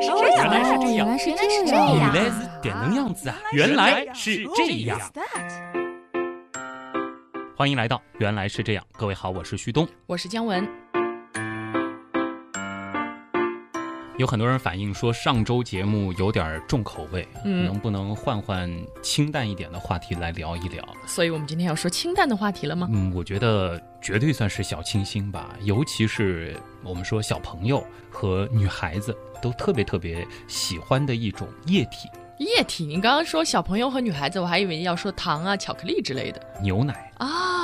来是这样，原来是这样。原来是原来是这样，原来是点能样。子啊！原来是这样。欢迎来到原来是这样，各位好，我是旭东。我是姜文。有很多人反映说上周节目有点重口味，嗯能不能换换清淡一点的话题来聊一聊？所以我们今天要说清淡的话题了吗？嗯，我觉得绝对算是小清新吧，尤其是我们说小朋友和女孩子都特别特别喜欢的一种液体液体，你刚刚说小朋友和女孩子，我还以为要说糖啊、巧克力之类的牛奶。啊，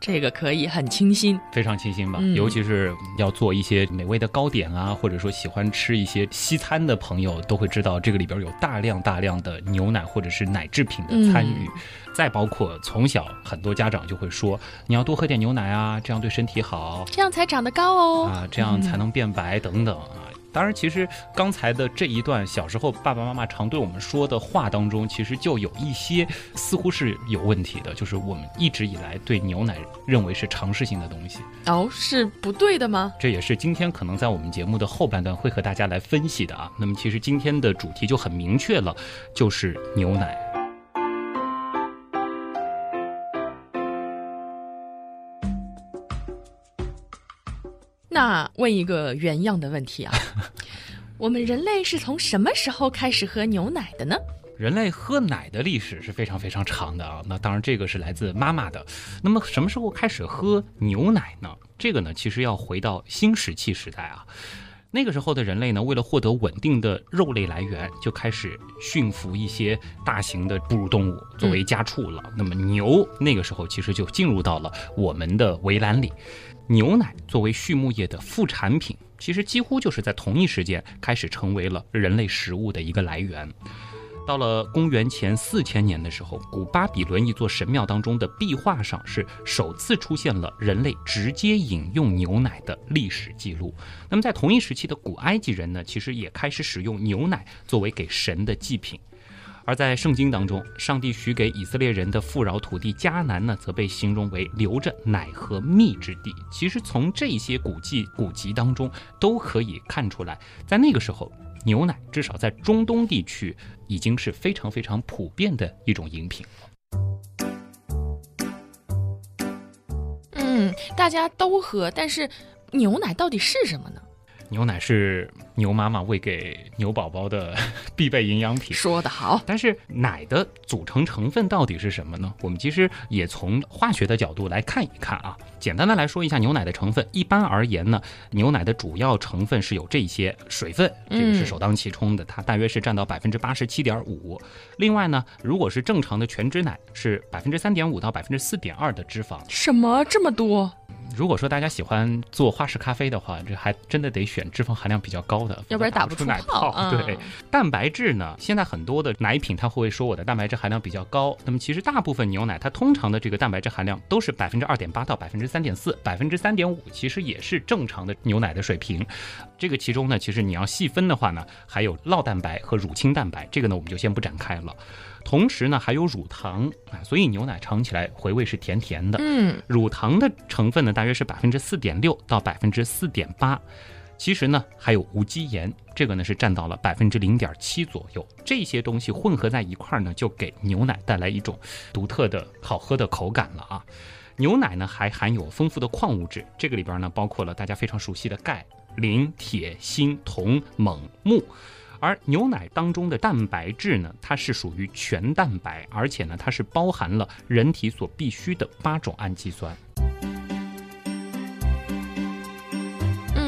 这个可以很清新。非常清新吧，嗯尤其是要做一些美味的糕点啊，或者说喜欢吃一些西餐的朋友，都会知道这个里边有大量大量的牛奶或者是奶制品的参与。再包括从小很多家长就会说，你要多喝点牛奶啊，这样对身体好这样才长得高哦。啊，这样才能变白等等啊。当然，其实刚才的这一段小时候爸爸妈妈常对我们说的话当中，其实就有一些似乎是有问题的，就是我们一直以来对牛奶认为是常识性的东西。哦，是 不对的吗？这也是今天可能在我们节目的后半段会和大家来分析的啊。那么其实今天的主题就很明确了，就是牛奶。那问一个原样的问题啊，我们人类是从什么时候开始喝牛奶的呢？人类喝奶的历史是非常非常长的啊。那当然，这个是来自妈妈的。那么什么时候开始喝牛奶呢？这个呢，其实要回到新石器时代啊。那个时候的人类呢，为了获得稳定的肉类来源，就开始驯服一些大型的哺乳动物作为家畜了。那么牛那个时候其实就进入到了我们的围栏里。牛奶作为畜牧业的副产品，其实几乎就是在同一时间开始成为了人类食物的一个来源。到了公元前四千年的时候，古巴比伦一座神庙当中的壁画上是首次出现了人类直接饮用牛奶的历史记录。那么在同一时期的古埃及人呢，其实也开始使用牛奶作为给神的祭品。而在圣经当中，上帝许给以色列人的富饶土地迦南呢，则被形容为流着奶和蜜之地。其实从这些古迹古籍当中都可以看出来，在那个时候，牛奶至少在中东地区已经是非常非常普遍的一种饮品。嗯，大家都喝，但是牛奶到底是什么呢？牛奶是牛妈妈喂给牛宝宝的 必备营养品。说得好，但是奶的组成成分到底是什么呢？我们其实也从化学的角度来看一看啊。简单的来说一下牛奶的成分。一般而言呢，牛奶的主要成分是有这些水分，这个是首当其冲的，它大约是占到百分之八十七点五。另外呢，如果是正常的全脂奶，是百分之三点五到百分之四点二的脂肪。什么这么多？如果说大家喜欢做花式咖啡的话，这还真的得选脂肪含量比较高的，要不然打不出出奶泡。泡 对嗯，蛋白质呢，现在很多的奶品它会说我的蛋白质含量比较高，那么其实大部分牛奶它通常的这个蛋白质含量都是百分之二点八到百分之三点四，百分之三点五其实也是正常的牛奶的水平。这个其中呢，其实你要细分的话呢，还有酪蛋白和乳清蛋白，这个呢我们就先不展开了。同时呢，还有乳糖啊，所以牛奶尝起来回味是甜甜的。嗯，乳糖的成分呢，大约是百分之四点六到百分之四点八。其实呢，还有无机盐，这个呢是占到了百分之零点七左右。这些东西混合在一块儿呢，就给牛奶带来一种独特的好喝的口感了啊。牛奶呢还含有丰富的矿物质，这个里边呢包括了大家非常熟悉的钙、磷、铁、锌、铜、锰、钼。而牛奶当中的蛋白质呢，它是属于全蛋白，而且呢，它是包含了人体所必需的八种氨基酸。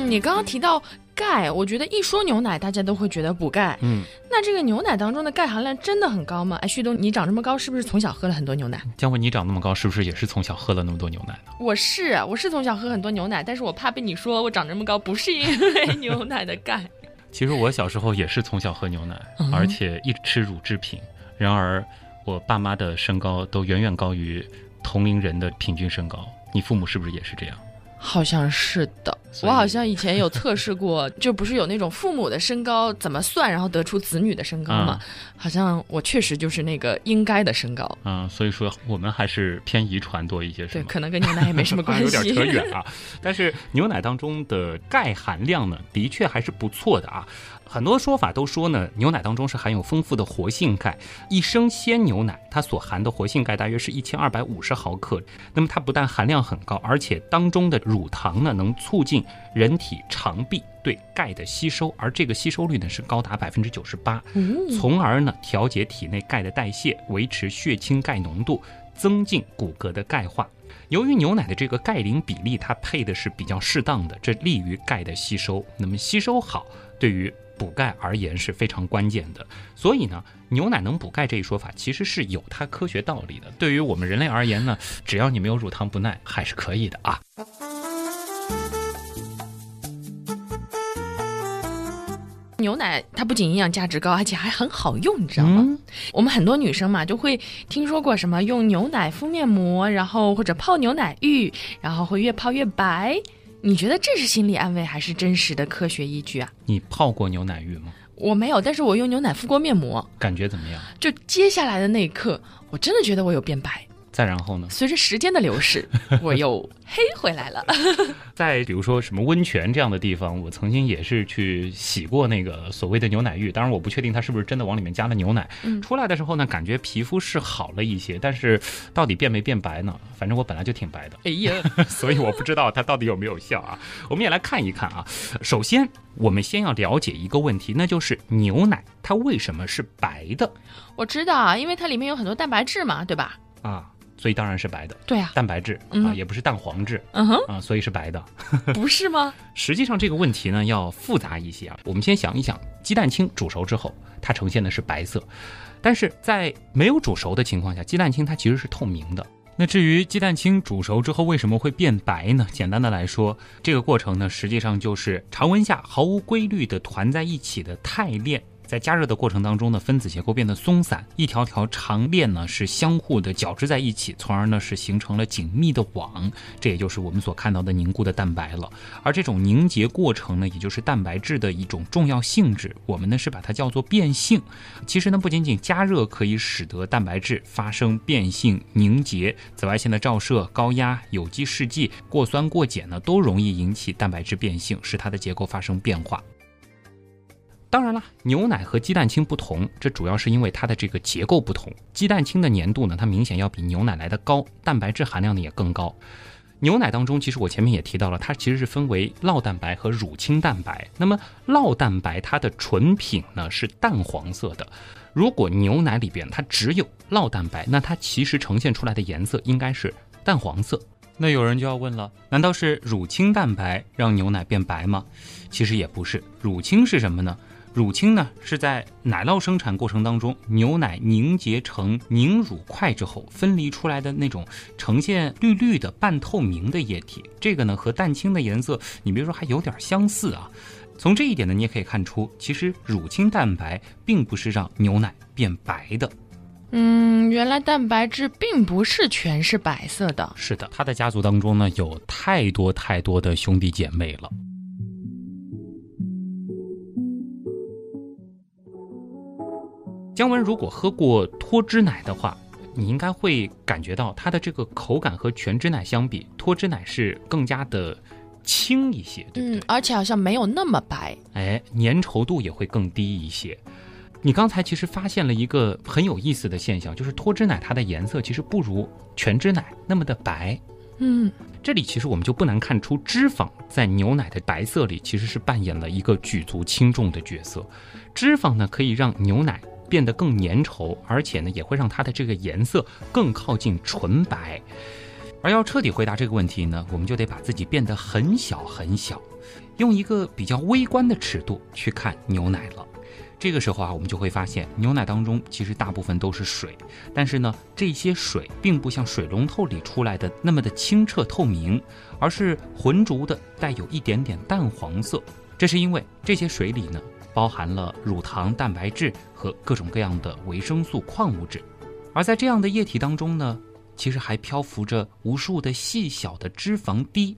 嗯，你刚刚提到钙，我觉得一说牛奶，大家都会觉得补钙。嗯，那这个牛奶当中的钙含量真的很高吗？哎，旭东，你长这么高，是不是从小喝了很多牛奶？姜文，你长那么高，是不是也是从小喝了那么多牛奶呢？我是啊，我是从小喝很多牛奶，但是我怕被你说我长这么高不是因为牛奶的钙。其实我小时候也是从小喝牛奶，嗯而且一直吃乳制品。然而，我爸妈的身高都远远高于同龄人的平均身高。你父母是不是也是这样？好像是的，我好像以前有测试过，就不是有那种父母的身高怎么算，然后得出子女的身高嘛？好像我确实就是那个应该的身高。嗯，所以说我们还是偏遗传多一些，是对，可能跟牛奶也没什么 关系。有点扯远啊。但是牛奶当中的钙含量呢，的确还是不错的啊。很多说法都说呢，牛奶当中是含有丰富的活性钙。一升鲜牛奶它所含的活性钙大约是一千二百五十毫克。那么它不但含量很高，而且当中的乳糖呢，能促进人体肠壁对钙的吸收，而这个吸收率呢是高达百分之九十八，从而呢调节体内钙的代谢，维持血清钙浓度，增进骨骼的钙化。由于牛奶的这个钙磷比例，它配的是比较适当的，这利于钙的吸收。那么吸收好，对于补钙而言是非常关键的。所以呢，牛奶能补钙这一说法其实是有它科学道理的。对于我们人类而言呢，只要你没有乳糖不耐，还是可以的啊。牛奶它不仅营养价值高，而且还很好用，你知道吗？嗯我们很多女生嘛，就会听说过什么用牛奶敷面膜，然后或者泡牛奶浴，然后会越泡越白。你觉得这是心理安慰还是真实的科学依据啊？你泡过牛奶浴吗？我没有，但是我用牛奶敷过面膜，感觉怎么样？就接下来的那一刻，我真的觉得我有变白。再然后呢？随着时间的流逝，我又黑回来了。在比如说什么温泉这样的地方，我曾经也是去洗过那个所谓的牛奶浴。当然，我不确定它是不是真的往里面加了牛奶。嗯出来的时候呢，感觉皮肤是好了一些，但是到底变没变白呢？反正我本来就挺白的。哎呀，所以我不知道它到底有没有效啊。我们也来看一看啊。首先，我们先要了解一个问题，那就是牛奶它为什么是白的我知道啊，因为它里面有很多蛋白质嘛，对吧？啊？所以当然是白的，对啊，蛋白质啊，嗯也不是蛋黄质嗯哼，啊，所以是白的。不是吗？实际上这个问题呢要复杂一些啊。我们先想一想，鸡蛋清煮熟之后，它呈现的是白色，但是在没有煮熟的情况下，鸡蛋清它其实是透明的。那至于鸡蛋清煮熟之后为什么会变白呢？简单的来说，这个过程呢实际上就是常温下毫无规律的团在一起的肽链。在加热的过程当中呢，分子结构变得松散，一条条长链呢是相互的交织在一起，从而呢是形成了紧密的网，这也就是我们所看到的凝固的蛋白了。而这种凝结过程呢，也就是蛋白质的一种重要性质，我们呢是把它叫做变性。其实呢，不仅仅加热可以使得蛋白质发生变性凝结，紫外线的照射、高压、有机试剂、过酸过碱呢，都容易引起蛋白质变性，使它的结构发生变化。当然了，牛奶和鸡蛋清不同，这主要是因为它的这个结构不同。鸡蛋清的粘度呢，它明显要比牛奶来的高，蛋白质含量呢也更高。牛奶当中，其实我前面也提到了，它其实是分为酪蛋白和乳清蛋白。那么酪蛋白它的纯品呢是淡黄色的，如果牛奶里边它只有酪蛋白，那它其实呈现出来的颜色应该是淡黄色。那有人就要问了，难道是乳清蛋白让牛奶变白吗？其实也不是，乳清是什么呢？乳清呢是在奶酪生产过程当中，牛奶凝结成凝乳块之后分离出来的那种呈现绿绿的半透明的液体。这个呢和蛋清的颜色，你别说还有点相似啊。从这一点呢，你也可以看出，其实乳清蛋白并不是让牛奶变白的。嗯，原来蛋白质并不是全是白色的。是的，它的家族当中呢有太多太多的兄弟姐妹了。姜文如果喝过脱脂奶的话，你应该会感觉到它的这个口感和全脂奶相比，脱脂奶是更加的轻一些，对不对？嗯，而且好像没有那么白。哎，粘稠度也会更低一些。你刚才其实发现了一个很有意思的现象，就是脱脂奶它的颜色其实不如全脂奶那么的白。嗯，这里其实我们就不难看出，脂肪在牛奶的白色里其实是扮演了一个举足轻重的角色。脂肪呢可以让牛奶变得更粘稠，而且呢也会让它的这个颜色更靠近纯白。而要彻底回答这个问题呢，我们就得把自己变得很小很小，用一个比较微观的尺度去看牛奶了。这个时候啊，我们就会发现牛奶当中其实大部分都是水，但是呢，这些水并不像水龙头里出来的那么的清澈透明，而是浑浊的，带有一点点淡黄色。这是因为这些水里呢，包含了乳糖、蛋白质和各种各样的维生素、矿物质，而在这样的液体当中呢，其实还漂浮着无数的细小的脂肪滴。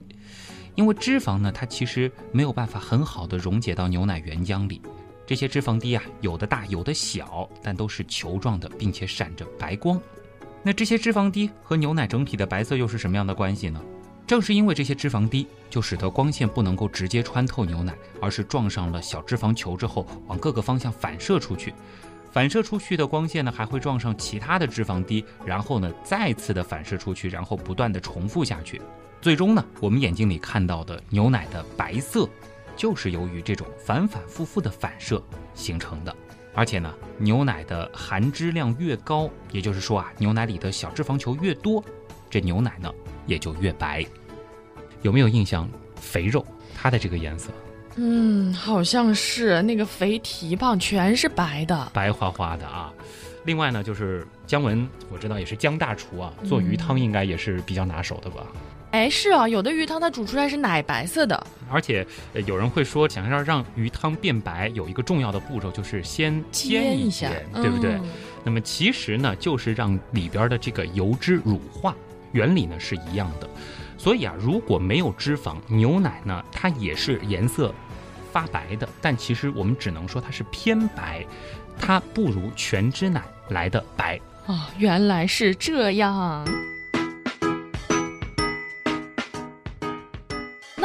因为脂肪呢，它其实没有办法很好的溶解到牛奶原浆里。这些脂肪滴啊，有的大，有的小，但都是球状的，并且闪着白光。那这些脂肪滴和牛奶整体的白色又是什么样的关系呢？正是因为这些脂肪滴，就使得光线不能够直接穿透牛奶，而是撞上了小脂肪球之后，往各个方向反射出去。反射出去的光线呢，还会撞上其他的脂肪滴，然后呢，再次的反射出去，然后不断的重复下去。最终呢，我们眼睛里看到的牛奶的白色。就是由于这种反反复复的反射形成的，而且呢，牛奶的含脂量越高，也就是说啊，牛奶里的小脂肪球越多，这牛奶呢也就越白。有没有印象？肥肉它的这个颜色？嗯，好像是那个肥蹄膀全是白的，白花花的啊。另外呢，就是姜文，我知道也是姜大厨啊，做鱼汤应该也是比较拿手的吧。哎，是啊，有的鱼汤它煮出来是奶白色的，而且有人会说，想要让鱼汤变白，有一个重要的步骤就是先煎一下，对不对？那么其实呢，就是让里边的这个油脂乳化，原理呢是一样的。所以啊，如果没有脂肪，牛奶呢它也是颜色发白的，但其实我们只能说它是偏白，它不如全脂奶来的白。啊，原来是这样。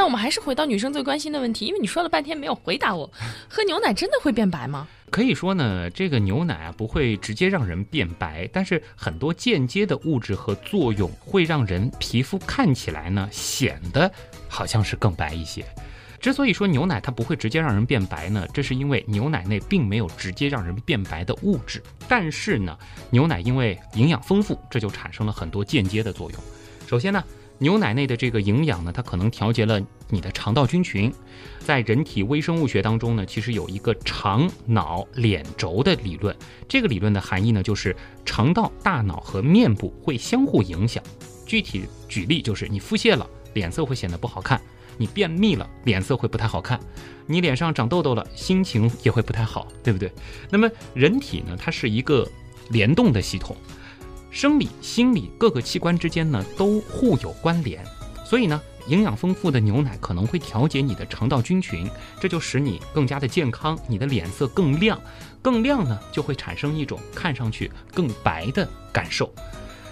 那我们还是回到女生最关心的问题，因为你说了半天没有回答我，喝牛奶真的会变白吗？可以说呢，这个牛奶啊不会直接让人变白，但是很多间接的物质和作用会让人皮肤看起来呢显得好像是更白一些。之所以说牛奶它不会直接让人变白呢，这是因为牛奶内并没有直接让人变白的物质，但是呢，牛奶因为营养丰富，这就产生了很多间接的作用。首先呢。牛奶内的这个营养呢，它可能调节了你的肠道菌群。在人体微生物学当中呢，其实有一个肠脑脸轴的理论。这个理论的含义呢，就是肠道、大脑和面部会相互影响。具体举例就是，你腹泻了，脸色会显得不好看；你便秘了，脸色会不太好看；你脸上长痘痘了，心情也会不太好，对不对？那么人体呢，它是一个联动的系统。生理、心理各个器官之间呢都互有关联，所以呢，营养丰富的牛奶可能会调节你的肠道菌群，这就使你更加的健康，你的脸色更亮，更亮呢就会产生一种看上去更白的感受。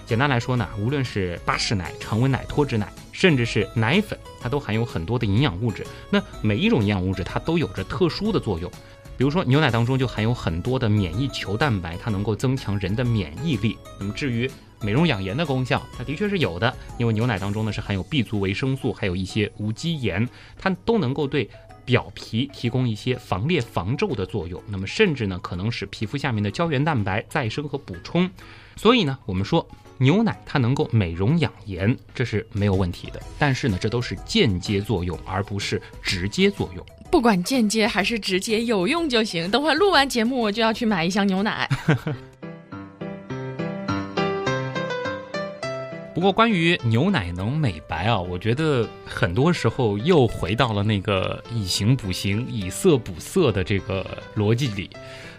简单来说呢，无论是巴氏奶、常温奶、脱脂奶，甚至是奶粉，它都含有很多的营养物质。那每一种营养物质它都有着特殊的作用。比如说，牛奶当中就含有很多的免疫球蛋白，它能够增强人的免疫力。那么至于美容养颜的功效，它的确是有的，因为牛奶当中呢是含有 B 族维生素，还有一些无机盐，它都能够对表皮提供一些防裂防皱的作用。那么甚至呢可能使皮肤下面的胶原蛋白再生和补充。所以呢，我们说牛奶它能够美容养颜，这是没有问题的。但是呢，这都是间接作用，而不是直接作用。不管间接还是直接，有用就行。等会录完节目，我就要去买一箱牛奶。不过，关于牛奶能美白啊，我觉得很多时候又回到了那个以形补形、以色补色的这个逻辑里。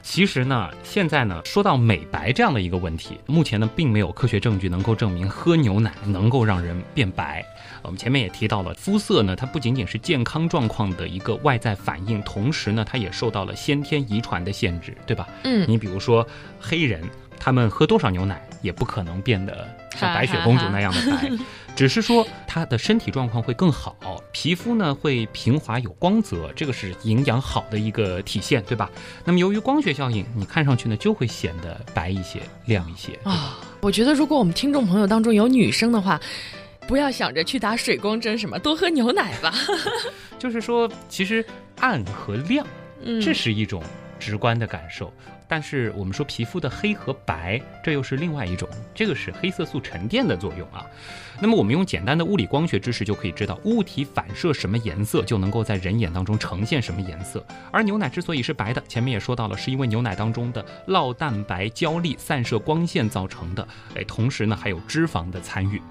其实呢，现在呢，说到美白这样的一个问题，目前呢，并没有科学证据能够证明喝牛奶能够让人变白。我们前面也提到了，肤色呢，它不仅仅是健康状况的一个外在反应，同时呢，它也受到了先天遗传的限制，对吧？嗯，你比如说黑人，他们喝多少牛奶也不可能变得像白雪公主那样的白，只是说他的身体状况会更好，皮肤呢会平滑有光泽，这个是营养好的一个体现，对吧？那么由于光学效应，你看上去呢就会显得白一些、亮一些啊。我觉得如果我们听众朋友当中有女生的话。不要想着去打水光针什么，多喝牛奶吧。就是说，其实暗和亮，这是一种直观的感受。但是我们说皮肤的黑和白，这又是另外一种，这个是黑色素沉淀的作用啊。那么我们用简单的物理光学知识就可以知道，物体反射什么颜色，就能够在人眼当中呈现什么颜色。而牛奶之所以是白的，前面也说到了，是因为牛奶当中的酪蛋白胶粒散射光线造成的。哎，同时呢，还有脂肪的参与。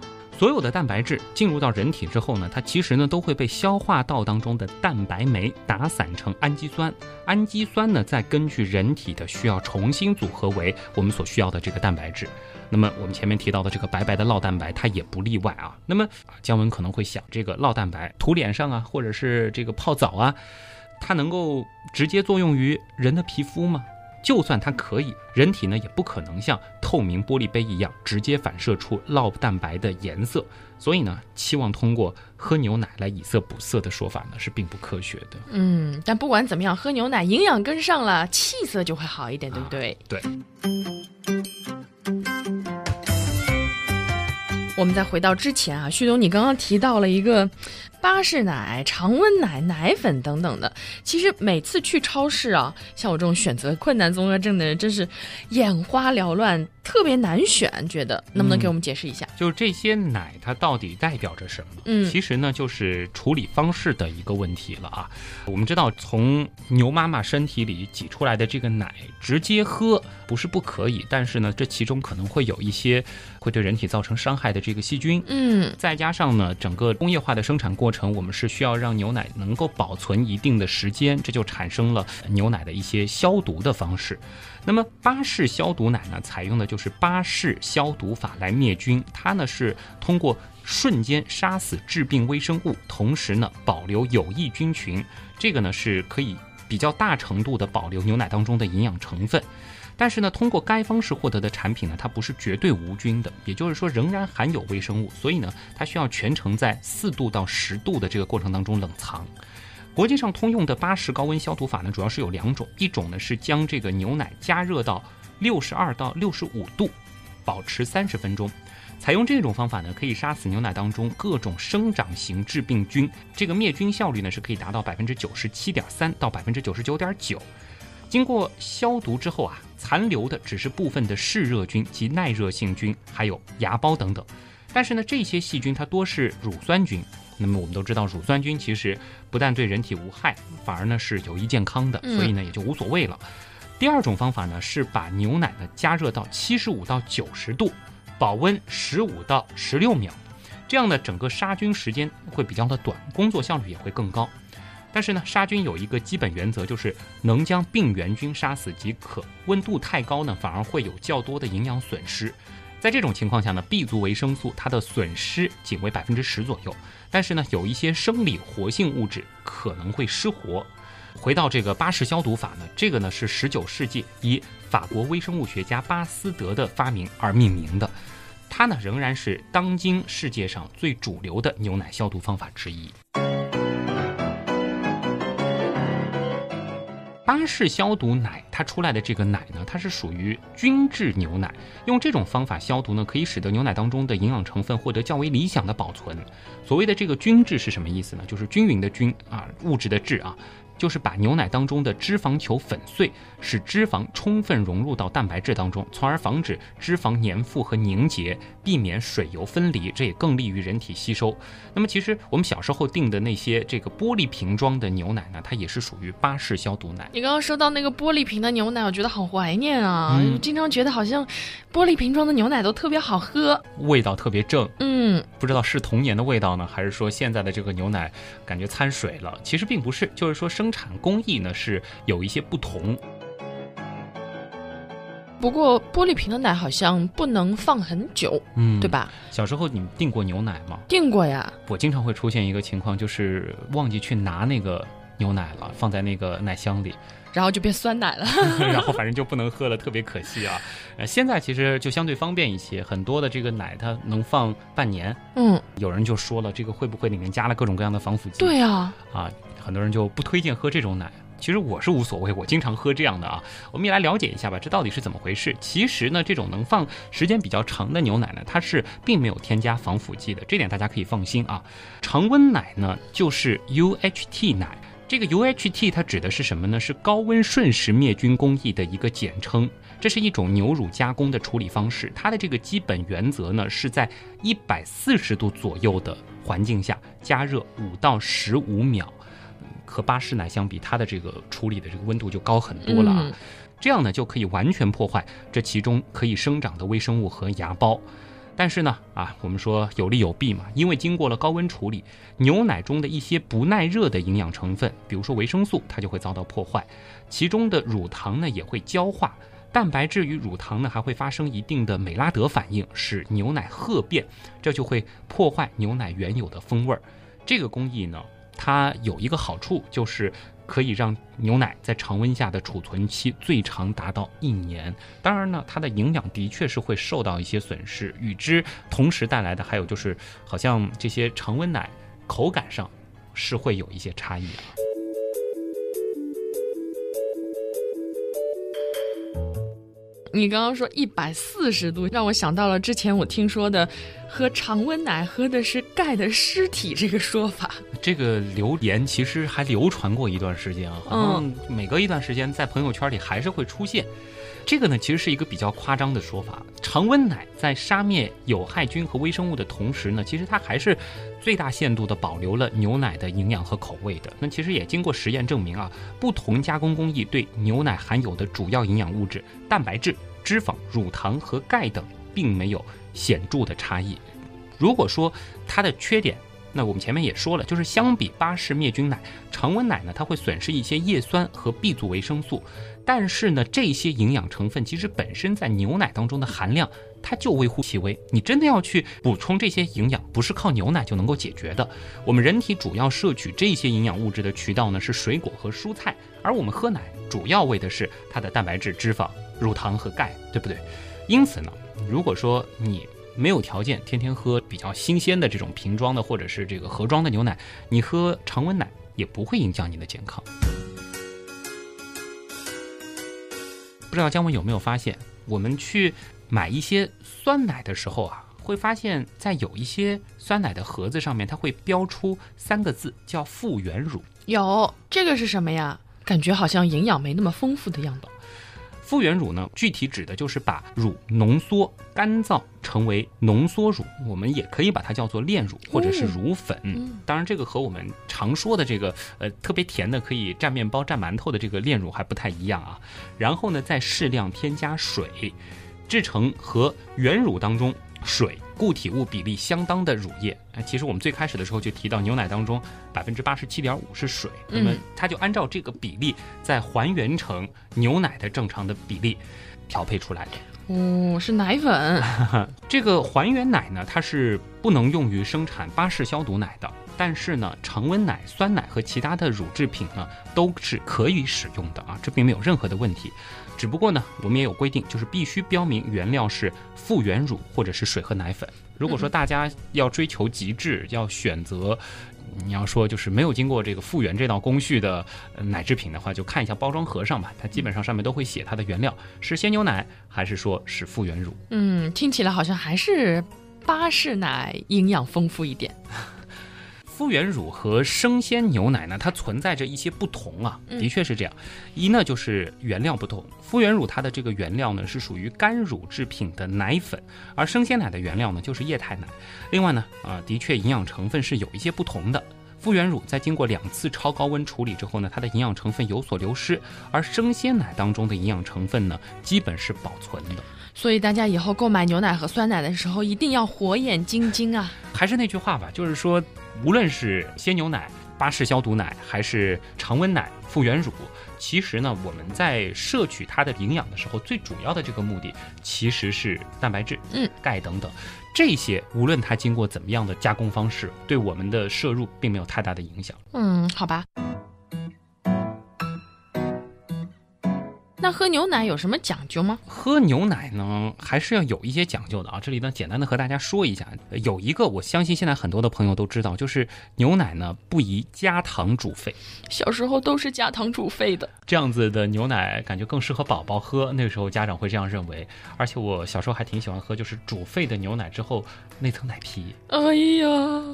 所有的蛋白质进入到人体之后呢，它其实呢都会被消化道当中的蛋白酶打散成氨基酸，氨基酸呢再根据人体的需要重新组合为我们所需要的这个蛋白质。那么我们前面提到的这个白白的酪蛋白，它也不例外啊。那么姜文可能会想，这个酪蛋白涂脸上啊，或者是这个泡澡啊，它能够直接作用于人的皮肤吗？就算它可以，人体呢也不可能像透明玻璃杯一样直接反射出酪蛋白的颜色，所以呢，期望通过喝牛奶来以色补色的说法呢是并不科学的。嗯，但不管怎么样，喝牛奶营养跟上了，气色就会好一点，对不对？对。我们再回到之前啊，旭东，你刚刚提到了一个。巴氏奶、常温奶、奶粉等等的，其实每次去超市啊，像我这种选择困难综合症的人，真是眼花缭乱。特别难选，觉得能不能给我们解释一下？就是这些奶它到底代表着什么？嗯，其实呢就是处理方式的一个问题了啊。我们知道从牛妈妈身体里挤出来的这个奶直接喝不是不可以，但是呢这其中可能会有一些会对人体造成伤害的这个细菌。嗯，再加上呢整个工业化的生产过程，我们是需要让牛奶能够保存一定的时间，这就产生了牛奶的一些消毒的方式。那么巴氏消毒奶呢，采用的就是巴氏消毒法来灭菌。它呢是通过瞬间杀死致病微生物，同时呢保留有益菌群。这个呢是可以比较大程度的保留牛奶当中的营养成分。但是呢，通过该方式获得的产品呢，它不是绝对无菌的，也就是说仍然含有微生物。所以呢，它需要全程在四度到十度的这个过程当中冷藏。国际上通用的巴氏高温消毒法呢，主要是有两种，一种呢是将这个牛奶加热到六十二到六十五度，保持三十分钟。采用这种方法呢，可以杀死牛奶当中各种生长型致病菌，这个灭菌效率呢是可以达到百分之九十七点三到百分之九十九点九。经过消毒之后啊，残留的只是部分的嗜热菌及耐热性菌，还有芽孢等等。但是呢，这些细菌它多是乳酸菌。那么我们都知道，乳酸菌其实不但对人体无害，反而呢是有益健康的，所以呢也就无所谓了。第二种方法呢是把牛奶呢加热到七十五到九十度，保温十五到十六秒，这样呢整个杀菌时间会比较的短，工作效率也会更高。但是呢，杀菌有一个基本原则，就是能将病原菌杀死即可。温度太高呢，反而会有较多的营养损失。在这种情况下呢，B 族维生素它的损失仅为百分之十左右。但是呢，有一些生理活性物质可能会失活。回到这个巴氏消毒法呢，这个呢是十九世纪以法国微生物学家巴斯德的发明而命名的，它呢仍然是当今世界上最主流的牛奶消毒方法之一。巴氏消毒奶，它出来的这个奶呢，它是属于均质牛奶。用这种方法消毒呢，可以使得牛奶当中的营养成分获得较为理想的保存。所谓的这个均质是什么意思呢？就是均匀的均啊，物质的质啊。就是把牛奶当中的脂肪球粉碎，使脂肪充分融入到蛋白质当中，从而防止脂肪粘附和凝结，避免水油分离，这也更利于人体吸收。那么，其实我们小时候订的那些这个玻璃瓶装的牛奶呢，它也是属于巴氏消毒奶。你刚刚说到那个玻璃瓶的牛奶，我觉得好怀念啊！经常觉得好像玻璃瓶装的牛奶都特别好喝，味道特别正。嗯，不知道是童年的味道呢，还是说现在的这个牛奶感觉掺水了？其实并不是，就是说生。产工艺呢是有一些不同，不过玻璃瓶的奶好像不能放很久，嗯，对吧？小时候你订过牛奶吗？订过呀。我经常会出现一个情况，就是忘记去拿那个牛奶了，放在那个奶箱里。然后就变酸奶了，然后反正就不能喝了，特别可惜啊。呃，现在其实就相对方便一些，很多的这个奶它能放半年。嗯，有人就说了，这个会不会里面加了各种各样的防腐剂？对啊，啊，很多人就不推荐喝这种奶。其实我是无所谓，我经常喝这样的啊。我们也来了解一下吧，这到底是怎么回事？其实呢，这种能放时间比较长的牛奶呢，它是并没有添加防腐剂的，这点大家可以放心啊。常温奶呢，就是 UHT 奶。这个 UHT 它指的是什么呢？是高温瞬时灭菌工艺的一个简称。这是一种牛乳加工的处理方式。它的这个基本原则呢，是在一百四十度左右的环境下加热五到十五秒。和巴氏奶相比，它的这个处理的这个温度就高很多了啊。这样呢，就可以完全破坏这其中可以生长的微生物和芽孢。但是呢，啊，我们说有利有弊嘛，因为经过了高温处理，牛奶中的一些不耐热的营养成分，比如说维生素，它就会遭到破坏，其中的乳糖呢也会焦化。蛋白质与乳糖呢还会发生一定的美拉德反应，使牛奶褐变，这就会破坏牛奶原有的风味儿。这个工艺呢，它有一个好处，就是可以让牛奶在常温下的储存期最长达到一年。当然呢，它的营养的确是会受到一些损失，与之同时带来的还有就是，好像这些常温奶口感上是会有一些差异啊。你刚刚说一百四十度，让我想到了之前我听说的，喝常温奶喝的是钙的尸体这个说法。这个流言其实还流传过一段时间啊，好像每隔一段时间在朋友圈里还是会出现。这个呢，其实是一个比较夸张的说法。常温奶在杀灭有害菌和微生物的同时呢，其实它还是最大限度的保留了牛奶的营养和口味的。那其实也经过实验证明啊，不同加工工艺对牛奶含有的主要营养物质蛋白质、脂肪、乳糖和钙等，并没有显著的差异。如果说它的缺点，那我们前面也说了，就是相比巴氏灭菌奶，常温奶呢，它会损失一些叶酸和 B 族维生素。但是呢，这些营养成分其实本身在牛奶当中的含量，它就微乎其微。你真的要去补充这些营养，不是靠牛奶就能够解决的。我们人体主要摄取这些营养物质的渠道呢，是水果和蔬菜，而我们喝奶主要为的是它的蛋白质、脂肪、乳糖和钙，对不对？因此呢，如果说你没有条件天天喝比较新鲜的这种瓶装的或者是这个盒装的牛奶，你喝常温奶也不会影响你的健康。不知道姜文有没有发现，我们去买一些酸奶的时候啊，会发现，在有一些酸奶的盒子上面，它会标出三个字，叫复原乳。有这个是什么呀？感觉好像营养没那么丰富的样子。复原乳呢，具体指的就是把乳浓缩、干燥成为浓缩乳，我们也可以把它叫做炼乳或者是乳粉。当然，这个和我们常说的这个呃特别甜的可以蘸面包、蘸馒头的这个炼乳还不太一样啊。然后呢，再适量添加水，制成和原乳当中水。固体物比例相当的乳液，哎，其实我们最开始的时候就提到牛奶当中百分之八十七点五是水，那么它就按照这个比例再还原成牛奶的正常的比例调配出来的。哦，是奶粉。这个还原奶呢，它是不能用于生产巴氏消毒奶的，但是呢，常温奶、酸奶和其他的乳制品呢都是可以使用的啊，这并没有任何的问题。只不过呢，我们也有规定，就是必须标明原料是复原乳或者是水和奶粉。如果说大家要追求极致，要选择，你要说就是没有经过这个复原这道工序的奶制品的话，就看一下包装盒上吧，它基本上上面都会写它的原料是鲜牛奶还是说是复原乳。嗯，听起来好像还是巴氏奶营养丰富一点。复原乳和生鲜牛奶呢，它存在着一些不同啊，的确是这样。一呢就是原料不同，复原乳它的这个原料呢是属于干乳制品的奶粉，而生鲜奶的原料呢就是液态奶。另外呢，啊，的确营养成分是有一些不同的。复原乳在经过两次超高温处理之后呢，它的营养成分有所流失，而生鲜奶当中的营养成分呢，基本是保存的。所以大家以后购买牛奶和酸奶的时候，一定要火眼金睛啊！还是那句话吧，就是说，无论是鲜牛奶、巴氏消毒奶，还是常温奶、复原乳，其实呢，我们在摄取它的营养的时候，最主要的这个目的其实是蛋白质、嗯、钙等等，这些无论它经过怎么样的加工方式，对我们的摄入并没有太大的影响。嗯，好吧。那喝牛奶有什么讲究吗？喝牛奶呢，还是要有一些讲究的啊。这里呢，简单的和大家说一下，有一个我相信现在很多的朋友都知道，就是牛奶呢不宜加糖煮沸。小时候都是加糖煮沸的，这样子的牛奶感觉更适合宝宝喝。那个时候家长会这样认为，而且我小时候还挺喜欢喝，就是煮沸的牛奶之后那层奶皮。哎呀，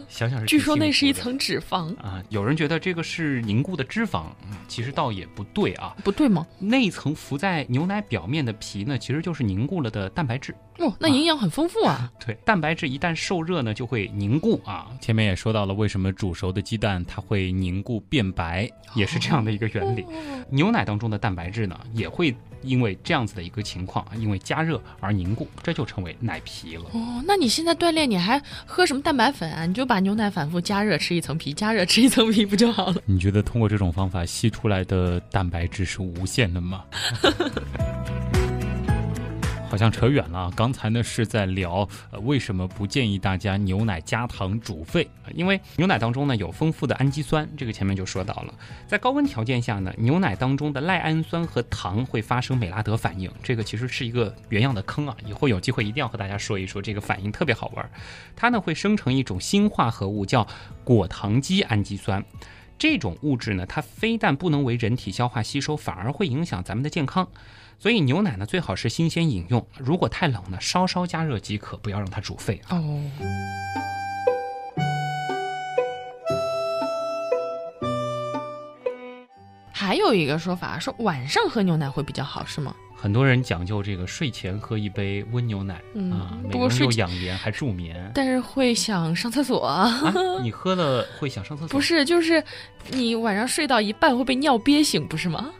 想想是据说那是一层脂肪啊。有人觉得这个是凝固的脂肪，其实倒也不对啊。不对吗？那层。浮在牛奶表面的皮呢，其实就是凝固了的蛋白质，哦，那营养很丰富啊。对，蛋白质一旦受热呢，就会凝固啊。前面也说到了，为什么煮熟的鸡蛋它会凝固变白，也是这样的一个原理。牛奶当中的蛋白质呢，也会因为这样子的一个情况，因为加热而凝固，这就成为奶皮了。哦，那你现在锻炼，你还喝什么蛋白粉啊？你就把牛奶反复加热，吃一层皮，加热吃一层皮，不就好了？你觉得通过这种方法吸出来的蛋白质是无限的吗？好像扯远了。刚才呢是在聊，呃，为什么不建议大家牛奶加糖煮沸？因为牛奶当中呢有丰富的氨基酸，这个前面就说到了。在高温条件下呢，牛奶当中的赖氨酸和糖会发生美拉德反应，这个其实是一个原样的坑啊。以后有机会一定要和大家说一说这个反应，特别好玩儿。它呢会生成一种新化合物，叫果糖基氨基酸。这种物质呢，它非但不能为人体消化吸收，反而会影响咱们的健康。所以牛奶呢，最好是新鲜饮用。如果太冷呢，稍稍加热即可，不要让它煮沸哦。还有一个说法说晚上喝牛奶会比较好，是吗？很多人讲究这个睡前喝一杯温牛奶啊，不过又养颜还助眠，但是会想上厕所啊。你喝了会想上厕所？不是，就是你晚上睡到一半会被尿憋醒，不是吗？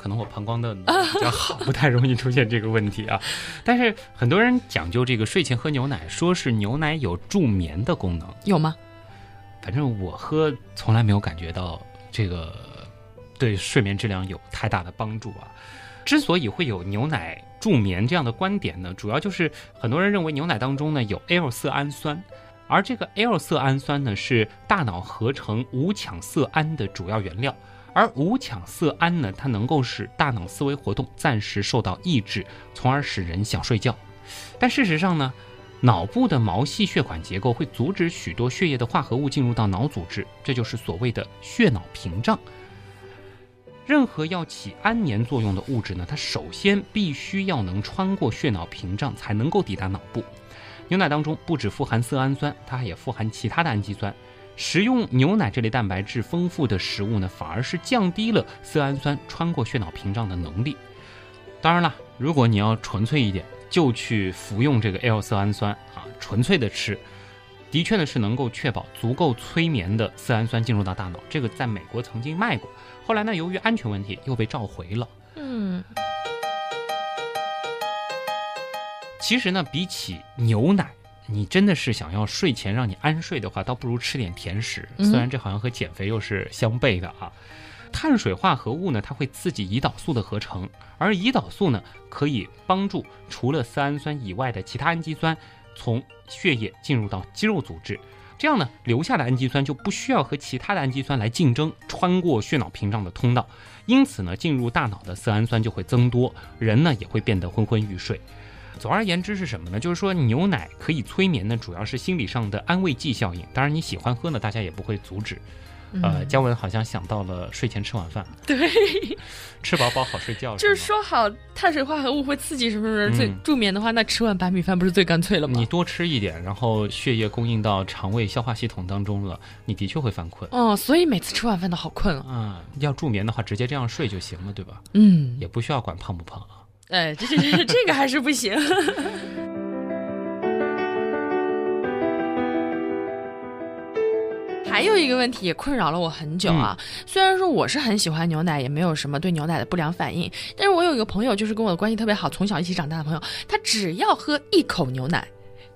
可能我膀胱的比较好，不太容易出现这个问题啊。但是很多人讲究这个睡前喝牛奶，说是牛奶有助眠的功能，有吗？反正我喝从来没有感觉到这个对睡眠质量有太大的帮助啊。之所以会有牛奶助眠这样的观点呢，主要就是很多人认为牛奶当中呢有 L 色氨酸，而这个 L 色氨酸呢是大脑合成五羟色胺的主要原料。而五羟色胺呢，它能够使大脑思维活动暂时受到抑制，从而使人想睡觉。但事实上呢，脑部的毛细血管结构会阻止许多血液的化合物进入到脑组织，这就是所谓的血脑屏障。任何要起安眠作用的物质呢，它首先必须要能穿过血脑屏障，才能够抵达脑部。牛奶当中不只富含色氨酸，它也富含其他的氨基酸。食用牛奶这类蛋白质丰富的食物呢，反而是降低了色氨酸穿过血脑屏障的能力。当然了，如果你要纯粹一点，就去服用这个 L 色氨酸啊，纯粹的吃，的确呢是能够确保足够催眠的色氨酸进入到大脑。这个在美国曾经卖过，后来呢由于安全问题又被召回了。嗯，其实呢比起牛奶。你真的是想要睡前让你安睡的话，倒不如吃点甜食。虽然这好像和减肥又是相悖的啊。碳水化合物呢，它会刺激胰岛素的合成，而胰岛素呢，可以帮助除了色氨酸以外的其他氨基酸从血液进入到肌肉组织。这样呢，留下的氨基酸就不需要和其他的氨基酸来竞争，穿过血脑屏障的通道。因此呢，进入大脑的色氨酸就会增多，人呢也会变得昏昏欲睡。总而言之是什么呢？就是说牛奶可以催眠呢，主要是心理上的安慰剂效应。当然你喜欢喝呢，大家也不会阻止。呃，姜文好像想到了睡前吃晚饭，对，吃饱饱好睡觉。就是说好碳水化合物会刺激什么什么最助眠的话，那吃碗白米饭不是最干脆了吗？你多吃一点，然后血液供应到肠胃消化系统当中了，你的确会犯困。哦，所以每次吃晚饭都好困啊。啊，要助眠的话，直接这样睡就行了，对吧？嗯，也不需要管胖不胖啊。哎，这这这个还是不行。还有一个问题也困扰了我很久啊。虽然说我是很喜欢牛奶，也没有什么对牛奶的不良反应，但是我有一个朋友，就是跟我的关系特别好，从小一起长大的朋友，他只要喝一口牛奶。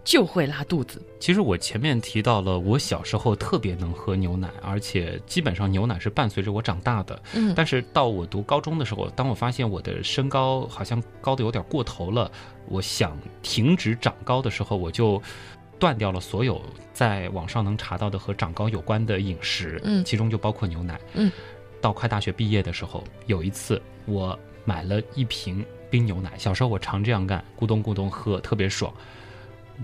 就会拉肚子。其实我前面提到了，我小时候特别能喝牛奶，而且基本上牛奶是伴随着我长大的。嗯，但是到我读高中的时候，当我发现我的身高好像高的有点过头了，我想停止长高的时候，我就断掉了所有在网上能查到的和长高有关的饮食，嗯，其中就包括牛奶。嗯，到快大学毕业的时候，有一次我买了一瓶冰牛奶，小时候我常这样干，咕咚咕咚喝，特别爽。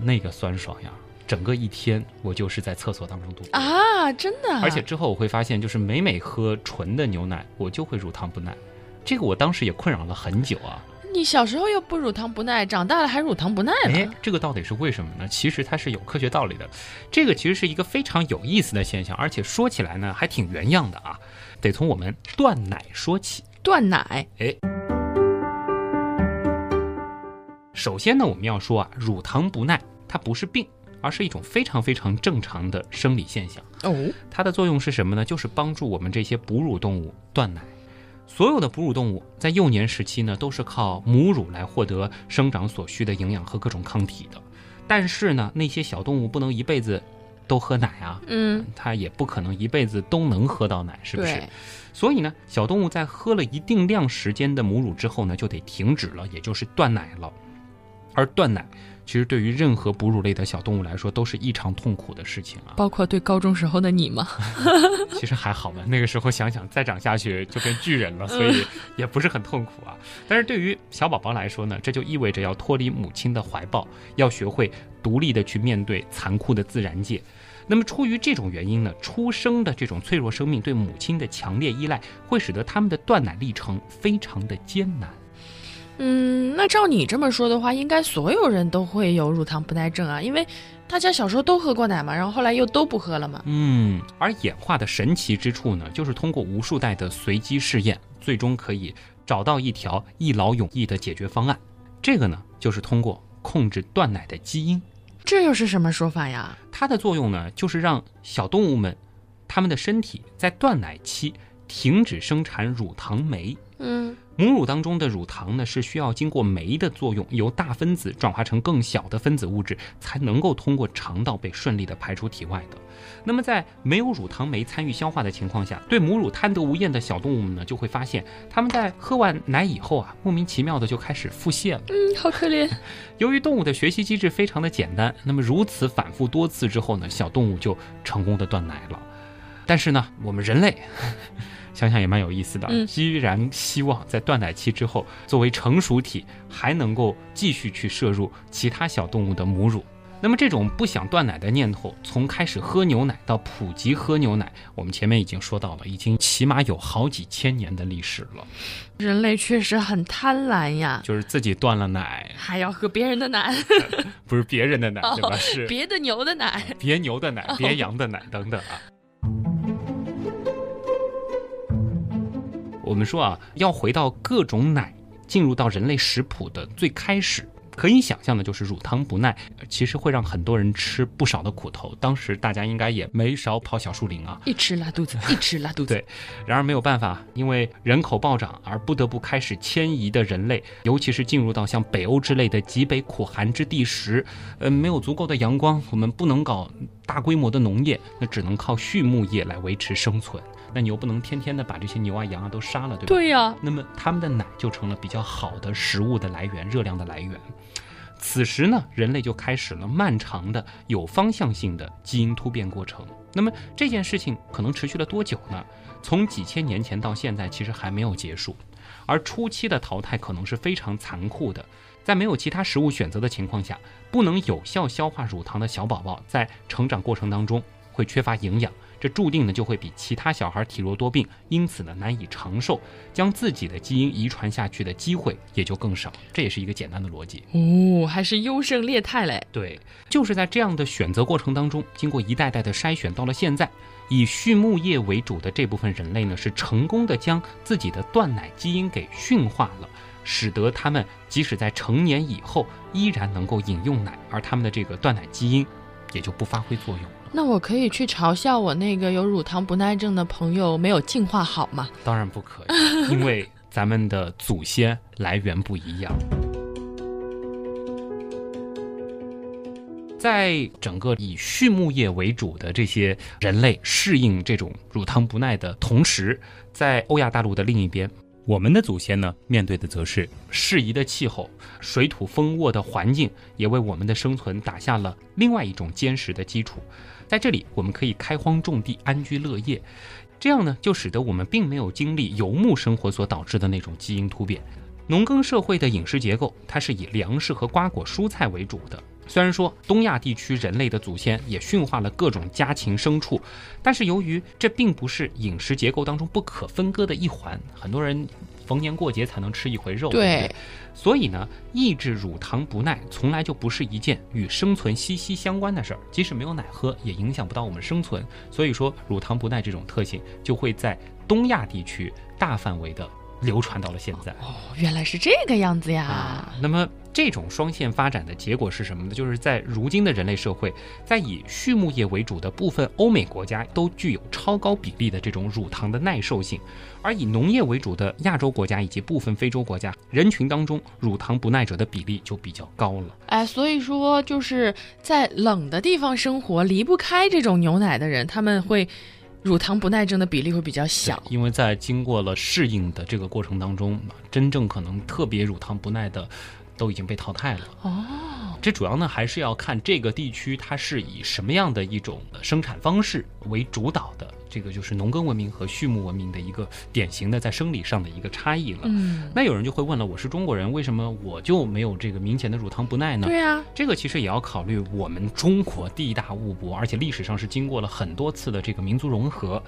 那个酸爽呀！整个一天我就是在厕所当中度过啊，真的。而且之后我会发现，就是每每喝纯的牛奶，我就会乳糖不耐。这个我当时也困扰了很久啊。你小时候又不乳糖不耐，长大了还乳糖不耐了？哎，这个到底是为什么呢？其实它是有科学道理的。这个其实是一个非常有意思的现象，而且说起来呢还挺原样的啊。得从我们断奶说起。断奶？哎。首先呢，我们要说啊，乳糖不耐它不是病，而是一种非常非常正常的生理现象。哦，它的作用是什么呢？就是帮助我们这些哺乳动物断奶。所有的哺乳动物在幼年时期呢，都是靠母乳来获得生长所需的营养和各种抗体的。但是呢，那些小动物不能一辈子都喝奶啊，嗯，它也不可能一辈子都能喝到奶，是不是？，所以呢，小动物在喝了一定量时间的母乳之后呢，就得停止了，也就是断奶了。而断奶，其实对于任何哺乳类的小动物来说，都是异常痛苦的事情啊。包括对高中时候的你吗？其实还好吧，那个时候想想再长下去就变巨人了，所以也不是很痛苦啊。但是对于小宝宝来说呢，这就意味着要脱离母亲的怀抱，要学会独立的去面对残酷的自然界。那么出于这种原因呢，出生的这种脆弱生命对母亲的强烈依赖，会使得他们的断奶历程非常的艰难。嗯，那照你这么说的话，应该所有人都会有乳糖不耐症啊，因为大家小时候都喝过奶嘛，然后后来又都不喝了嘛。嗯，而演化的神奇之处呢，就是通过无数代的随机试验，最终可以找到一条一劳永逸的解决方案。这个呢，就是通过控制断奶的基因。这又是什么说法呀？它的作用呢，就是让小动物们，他们的身体在断奶期停止生产乳糖酶。嗯，母乳当中的乳糖呢，是需要经过酶的作用，由大分子转化成更小的分子物质，才能够通过肠道被顺利的排出体外的。那么在没有乳糖酶参与消化的情况下，对母乳贪得无厌的小动物们呢，就会发现，它们在喝完奶以后啊，莫名其妙的就开始腹泻了。嗯，好可怜。由于动物的学习机制非常的简单，那么如此反复多次之后呢，小动物就成功的断奶了。但是呢，我们人类想想也蛮有意思的，嗯依然希望在断奶期之后，作为成熟体还能够继续去摄入其他小动物的母乳。那么这种不想断奶的念头，从开始喝牛奶到普及喝牛奶，我们前面已经说到了，已经起码有好几千年的历史了。人类确实很贪婪呀，就是自己断了奶，还要喝别人的奶，不是别人的奶，对吧？是别的牛的奶。别牛的奶、别羊的奶等等啊。我们说啊，要回到各种奶进入到人类食谱的最开始，可以想象的就是乳糖不耐，其实会让很多人吃不少的苦头。当时大家应该也没少跑小树林啊。一吃拉肚子，一吃拉肚子。对然而没有办法，因为人口暴涨而不得不开始迁移的人类，尤其是进入到像北欧之类的极北苦寒之地时，呃，没有足够的阳光，我们不能搞大规模的农业，那只能靠畜牧业来维持生存。那你又不能天天的把这些牛啊羊啊都杀了，对吧？对呀、那么它们的奶就成了比较好的食物的来源，热量的来源。此时呢，人类就开始了漫长的有方向性的基因突变过程。那么这件事情可能持续了多久呢？从几千年前到现在，其实还没有结束。而初期的淘汰可能是非常残酷的，在没有其他食物选择的情况下，不能有效消化乳糖的小宝宝，在成长过程当中会缺乏营养，这注定呢就会比其他小孩体弱多病，因此呢难以长寿，将自己的基因遗传下去的机会也就更少。这也是一个简单的逻辑。哦，还是优胜劣汰嘞。对，就是在这样的选择过程当中，经过一代代的筛选，到了现在，以畜牧业为主的这部分人类呢，是成功的将自己的断奶基因给驯化了，使得他们即使在成年以后，依然能够饮用奶，而他们的这个断奶基因也就不发挥作用了。那我可以去嘲笑我那个有乳糖不耐症的朋友没有进化好吗？当然不可以，因为咱们的祖先来源不一样。在整个以畜牧业为主的这些人类适应这种乳糖不耐的同时，在欧亚大陆的另一边，我们的祖先呢，面对的则是适宜的气候、水土丰沃的环境，也为我们的生存打下了另外一种坚实的基础。在这里，我们可以开荒种地，安居乐业。这样呢，就使得我们并没有经历游牧生活所导致的那种基因突变。农耕社会的饮食结构，它是以粮食和瓜果蔬菜为主的。虽然说东亚地区人类的祖先也驯化了各种家禽牲畜，但是由于这并不是饮食结构当中不可分割的一环，很多人逢年过节才能吃一回肉，对对对，所以呢，抑制乳糖不耐从来就不是一件与生存息息相关的事儿，即使没有奶喝，也影响不到我们生存。所以说，乳糖不耐这种特性就会在东亚地区大范围的流传到了现在。哦，原来是这个样子呀。啊，那么这种双线发展的结果是什么呢？就是在如今的人类社会，在以畜牧业为主的部分欧美国家都具有超高比例的这种乳糖的耐受性，而以农业为主的亚洲国家以及部分非洲国家人群当中，乳糖不耐者的比例就比较高了。哎，所以说就是在冷的地方生活，离不开这种牛奶的人，他们会乳糖不耐症的比例会比较小。因为在经过了适应的这个过程当中，真正可能特别乳糖不耐的。都已经被淘汰了哦，这主要呢还是要看这个地区它是以什么样的一种生产方式为主导的，这个就是农耕文明和畜牧文明的一个典型的在生理上的一个差异了。嗯，那有人就会问了，我是中国人，为什么我就没有这个明显的乳糖不耐呢？对啊，这个其实也要考虑我们中国地大物博，而且历史上是经过了很多次的这个民族融合，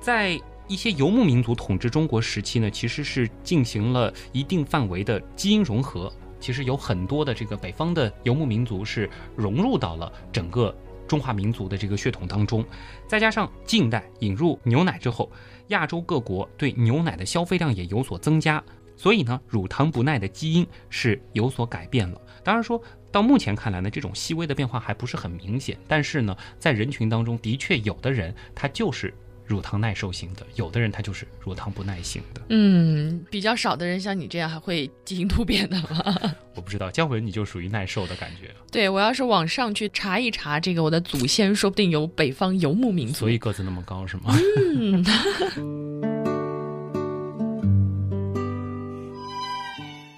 在一些游牧民族统治中国时期呢，其实是进行了一定范围的基因融合。其实有很多的这个北方的游牧民族是融入到了整个中华民族的这个血统当中，再加上近代引入牛奶之后，亚洲各国对牛奶的消费量也有所增加，所以呢，乳糖不耐的基因是有所改变了。当然说到目前看来呢，这种细微的变化还不是很明显，但是呢，在人群当中的确有的人他就是。乳糖耐受型的，有的人他就是乳糖不耐型的。嗯，比较少的人像你这样还会基因突变的吗？我不知道，姜文你就属于耐受的感觉。对我要是往上去查一查这个，我的祖先说不定有北方游牧民族，所以个子那么高是吗？嗯。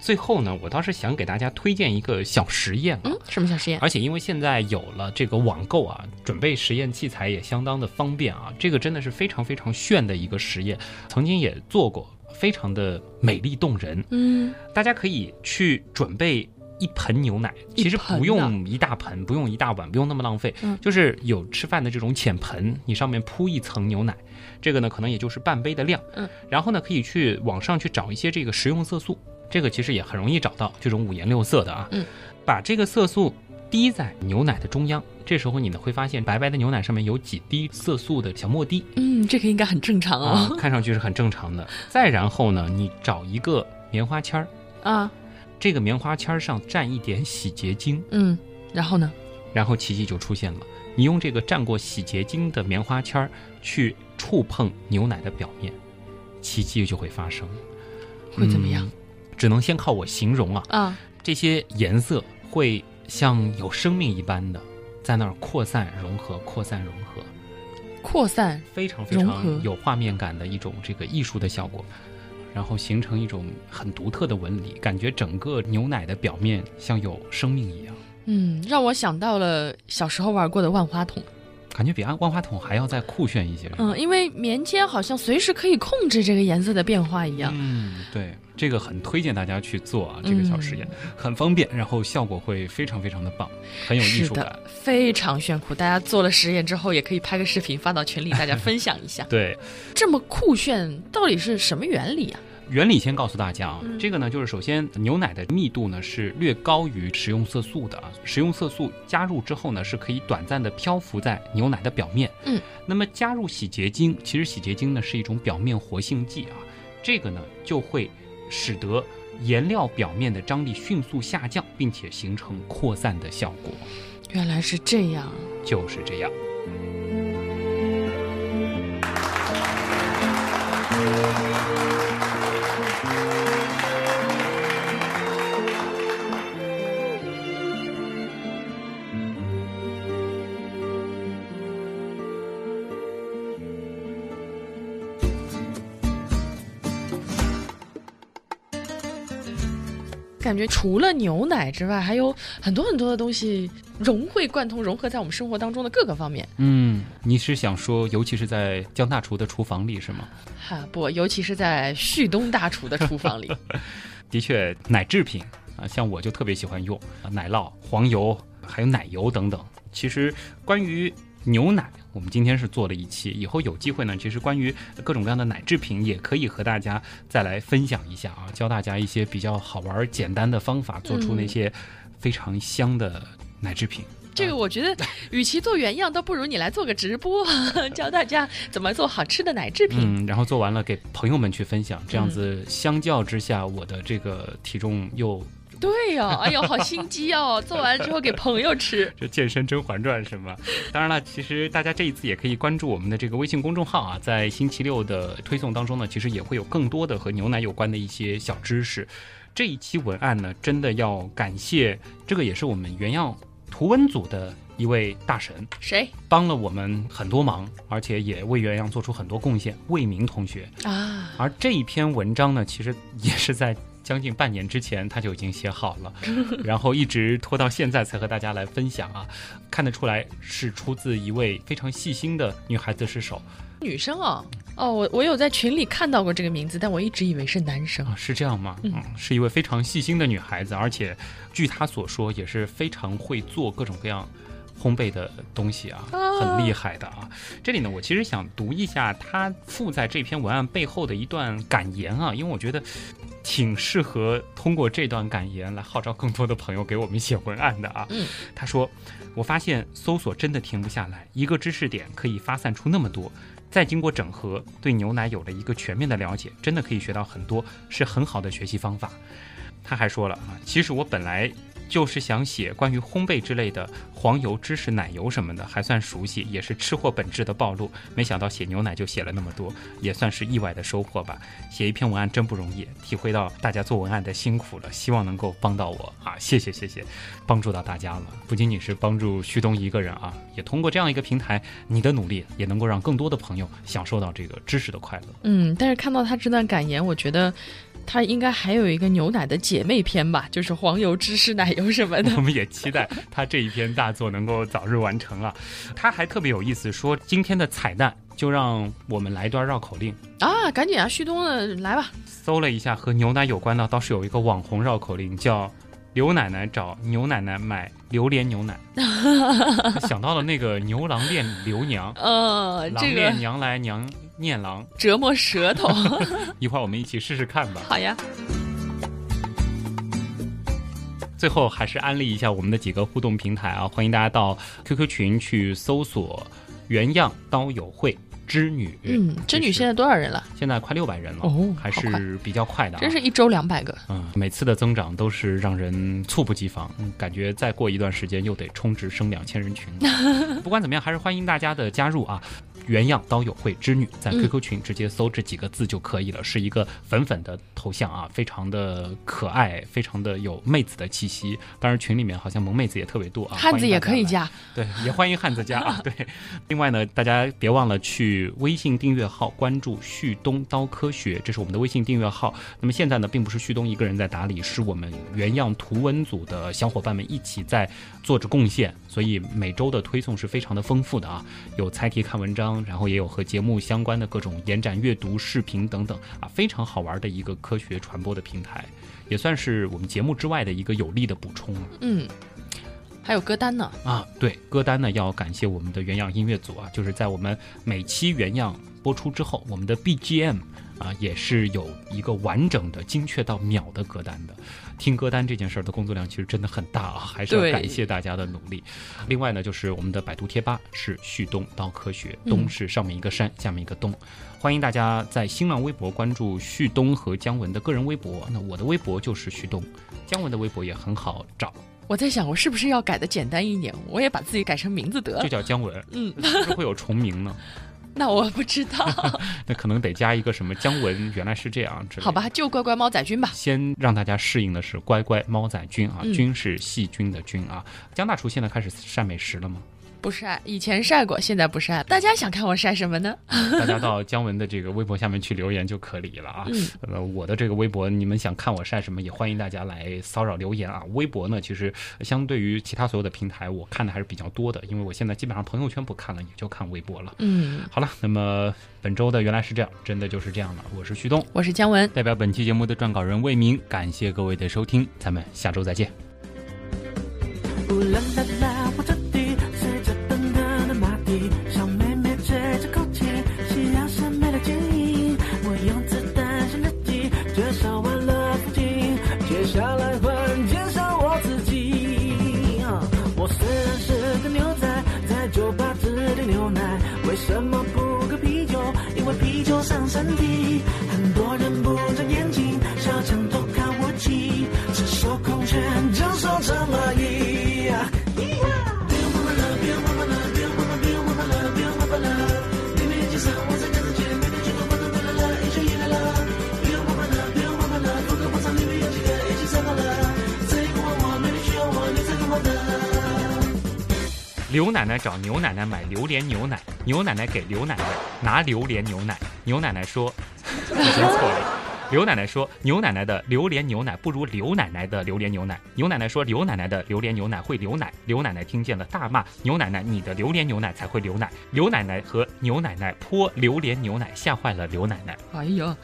最后呢，我倒是想给大家推荐一个小实验。嗯，什么小实验？而且因为现在有了这个网购啊，准备实验器材也相当的方便啊。这个真的是非常非常炫的一个实验，曾经也做过，非常的美丽动人。嗯，大家可以去准备一盆牛奶，其实不用一大盆，不用一大碗，不用那么浪费。嗯，就是有吃饭的这种浅盆，你上面铺一层牛奶，这个呢可能也就是半杯的量。嗯，然后呢可以去网上去找一些这个食用色素。这个其实也很容易找到这种五颜六色的啊，嗯，把这个色素滴在牛奶的中央，这时候你呢会发现白白的牛奶上面有几滴色素的小墨滴，嗯，这个应该很正常啊，看上去是很正常的。再然后呢，你找一个棉花签儿。啊，这个棉花签儿上蘸一点洗洁精，嗯，然后呢，然后奇迹就出现了，你用这个蘸过洗洁精的棉花签儿去触碰牛奶的表面，奇迹就会发生，会怎么样？只能先靠我形容啊啊！这些颜色会像有生命一般的在那儿扩散融合，扩散融合，扩散非常非常有画面感的一种这个艺术的效果，然后形成一种很独特的纹理，感觉整个牛奶的表面像有生命一样。嗯，让我想到了小时候玩过的万花筒。感觉比万万花筒还要再酷炫一些。嗯，因为棉签好像随时可以控制这个颜色的变化一样。嗯，对，这个很推荐大家去做啊，这个小实验很方便，然后效果会非常非常的棒，很有艺术感，非常炫酷。大家做了实验之后，也可以拍个视频发到群里，大家分享一下。对，这么酷炫，到底是什么原理啊？原理先告诉大家啊，这个呢就是首先牛奶的密度呢是略高于食用色素的啊，食用色素加入之后呢是可以短暂的漂浮在牛奶的表面。嗯，那么加入洗洁精，其实洗洁精呢是一种表面活性剂啊，这个呢就会使得颜料表面的张力迅速下降，并且形成扩散的效果。原来是这样，就是这样。感觉除了牛奶之外，还有很多很多的东西融会贯通，融合在我们生活当中的各个方面。嗯，你是想说，尤其是在江大厨的厨房里是吗？哈，不，尤其是在旭东大厨的厨房里。的确，奶制品啊，像我就特别喜欢用奶酪、黄油，还有奶油等等。其实关于牛奶。我们今天是做了一期，以后有机会呢，其实关于各种各样的奶制品，也可以和大家再来分享一下啊，教大家一些比较好玩、简单的方法，做出那些非常香的奶制品。这个我觉得，与其做原样，倒不如你来做个直播，教大家怎么做好吃的奶制品。嗯，然后做完了给朋友们去分享，这样子相较之下，我的这个体重又。对呀，哎呦，好心机哦！做完之后给朋友吃，这健身《甄嬛传》是吗？当然了，其实大家这一次也可以关注我们的这个微信公众号啊，在星期六的推送当中呢，其实也会有更多的和牛奶有关的一些小知识。这一期文案呢，真的要感谢这个也是我们原样图文组的一位大神，谁帮了我们很多忙，而且也为原样做出很多贡献，魏明同学啊。而这一篇文章呢，其实也是在。将近半年之前他就已经写好了，然后一直拖到现在才和大家来分享啊，看得出来是出自一位非常细心的女孩子之手。女生哦，哦，我我有在群里看到过这个名字，但我一直以为是男生啊，是这样吗？嗯，是一位非常细心的女孩子，而且据她所说也是非常会做各种各样。烘焙的东西啊，很厉害的啊！这里呢，我其实想读一下她附在这篇文案背后的一段感言啊，因为我觉得挺适合通过这段感言来号召更多的朋友给我们写文案的啊。嗯，他说：“我发现搜索真的停不下来，一个知识点可以发散出那么多，再经过整合，对牛奶有了一个全面的了解，真的可以学到很多，是很好的学习方法。”他还说了啊，其实我本来。就是想写关于烘焙之类的黄油、芝士、奶油什么的，还算熟悉，也是吃货本质的暴露。没想到写牛奶就写了那么多，也算是意外的收获吧。写一篇文案真不容易，体会到大家做文案的辛苦了。希望能够帮到我啊！谢谢谢谢，帮助到大家了。不仅仅是帮助旭东一个人啊，也通过这样一个平台，你的努力也能够让更多的朋友享受到这个知识的快乐。嗯，但是看到他这段感言，我觉得。它应该还有一个牛奶的姐妹篇吧，就是黄油、芝士、奶油什么的。我们也期待他这一篇大作能够早日完成啊！他还特别有意思，说今天的彩蛋就让我们来一段绕口令啊！赶紧啊，旭东的来吧！搜了一下和牛奶有关的，倒是有一个网红绕口令，叫刘奶奶找牛奶奶买榴莲牛奶。想到了那个牛郎恋刘娘，呃，郎恋娘来娘。念郎折磨舌头，一会儿我们一起试试看吧。好呀。最后还是安利一下我们的几个互动平台啊，欢迎大家到 QQ 群去搜索“原样刀友会”。织女，嗯，织女现在多少人了？现在快六百人了，哦，还是比较快的，真是一周两百个。嗯，每次的增长都是让人猝不及防，感觉再过一段时间又得充值升两千人群。不管怎么样，还是欢迎大家的加入啊！原样刀友会织女在 QQ 群直接搜这几个字就可以了，是一个粉粉的头像啊，非常的可爱，非常的有妹子的气息。当然群里面好像萌妹子也特别多啊，汉子也可以加，对，也欢迎汉子加啊。对，另外呢，大家别忘了去。微信订阅号关注旭东刀科学，这是我们的微信订阅号。那么现在呢，并不是旭东一个人在打理，是我们原样图文组的小伙伴们一起在做着贡献，所以每周的推送是非常的丰富的啊，有猜题看文章，然后也有和节目相关的各种延展阅读视频等等啊，非常好玩的一个科学传播的平台，也算是我们节目之外的一个有力的补充了。嗯。还有歌单呢啊，对，歌单呢要感谢我们的原样音乐组啊，就是在我们每期原样播出之后，我们的 BGM 啊也是有一个完整的、精确到秒的歌单的。听歌单这件事儿的工作量其实真的很大啊，还是要感谢大家的努力。另外呢，就是我们的百度贴吧是旭东刀科学，东是上面一个山，下面一个东，欢迎大家在新浪微博关注旭东和姜文的个人微博。那我的微博就是旭东，姜文的微博也很好找。我在想，我是不是要改的简单一点？我也把自己改成名字得了，就叫姜文。嗯，是不是会有重名呢？那我不知道。那可能得加一个什么姜文，原来是这样。好吧，就乖乖猫仔君吧。先让大家适应的是乖乖猫仔君啊，君是细菌的菌啊。姜大厨现在开始晒美食了吗？不晒，以前晒过，现在不晒。大家想看我晒什么呢？大家到姜文的这个微博下面去留言就可以了啊。呃，我的这个微博，你们想看我晒什么，也欢迎大家来骚扰留言啊。微博呢，其实相对于其他所有的平台，我看的还是比较多的，因为我现在基本上朋友圈不看了，也就看微博了。嗯，好了，那么本周的原来是这样，真的就是这样了。我是旭东，我是姜文，代表本期节目的撰稿人魏明，感谢各位的收听，咱们下周再见。刘奶奶找牛奶奶买榴莲牛奶，牛奶奶给刘奶奶拿榴莲牛奶，牛奶奶说，已经错了。刘奶奶说：“牛奶奶的榴莲牛奶不如刘奶奶的榴莲牛奶。”牛奶奶说：“刘奶奶的榴莲牛奶会流奶。”刘奶奶听见了，大骂：“牛奶奶，你的榴莲牛奶才会流奶！”刘奶奶和牛奶奶泼榴莲牛奶，吓坏了刘奶奶。哎呀！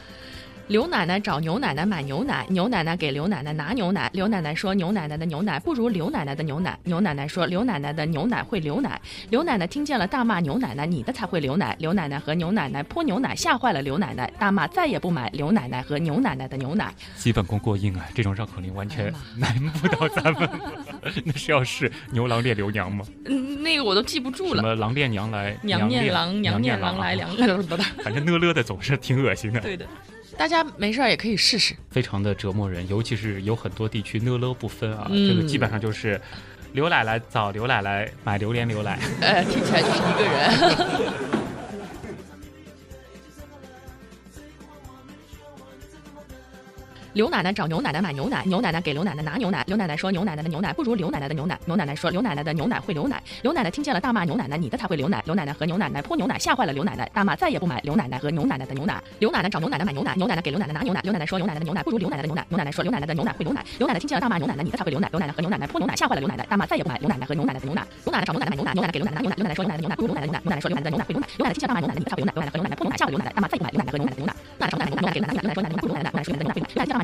刘奶奶找牛奶奶买牛奶，牛奶奶给刘奶奶拿牛奶。刘奶奶说：“牛奶奶的牛奶不如刘奶奶的牛奶。”牛奶奶说：“刘奶奶的牛奶会流奶。”刘奶奶听见了，大骂：“牛奶奶，你的才会流奶！”刘奶奶和牛奶奶泼牛奶，吓坏了刘奶奶，大骂：“再也不买刘奶奶和牛奶奶的牛奶。”基本功过硬啊！这种绕口令完全难不倒咱们。那是要是牛郎恋刘娘吗？嗯，那个我都记不住了。什么郎恋娘来，娘念郎，娘念郎来，娘反正乐乐的总是挺恶心的。对的。大家没事儿也可以试试，非常的折磨人，尤其是有很多地区呢了不分啊，这个基本上就是刘奶奶找刘奶奶买榴莲牛奶，呃，听起来就是一个人。刘奶奶找牛奶奶买牛奶，牛奶奶给刘奶奶拿牛奶。刘奶奶说：“牛奶奶的牛奶不如刘奶奶的牛奶。”牛奶奶说：“刘奶奶的牛奶会流奶。”刘奶奶听见了，大骂：“牛奶奶，你的才会流奶！”刘奶奶和牛奶奶泼牛奶，吓坏了刘奶奶，大骂：“再也不买刘奶奶和牛奶奶的牛奶。”刘奶奶找牛奶奶买牛奶，牛奶奶给刘奶奶拿牛奶。刘奶奶说：“牛奶奶的牛奶不如刘奶奶的牛奶。”牛奶奶说：“刘奶奶的牛奶会流奶。”刘奶奶听见了，大骂：“牛奶奶，你的才会流奶！”刘奶奶和牛奶奶泼牛奶，吓坏了刘奶奶，大骂：“再也不买刘奶奶和牛奶奶的牛奶。”刘奶奶找牛奶奶买牛奶，牛奶奶给刘奶奶拿牛奶。刘奶奶说：“牛奶奶的牛奶不如刘奶奶的牛奶。”牛奶奶说：“刘奶奶的牛奶会流奶。”刘奶奶听见了，大骂：“牛奶奶，你的才会流奶！”刘奶奶和牛奶奶泼牛奶，吓坏了刘奶奶，大骂：“再也不买刘奶奶和牛奶奶的牛奶。”牛奶奶找牛奶奶买牛奶，牛奶奶给刘奶奶拿牛奶奶。牛奶奶说：“牛奶奶的牛奶不如刘奶奶的牛奶奶。”牛奶奶听见了，大骂：“牛奶奶的牛奶奶不如刘奶奶的牛奶。”牛奶奶说：“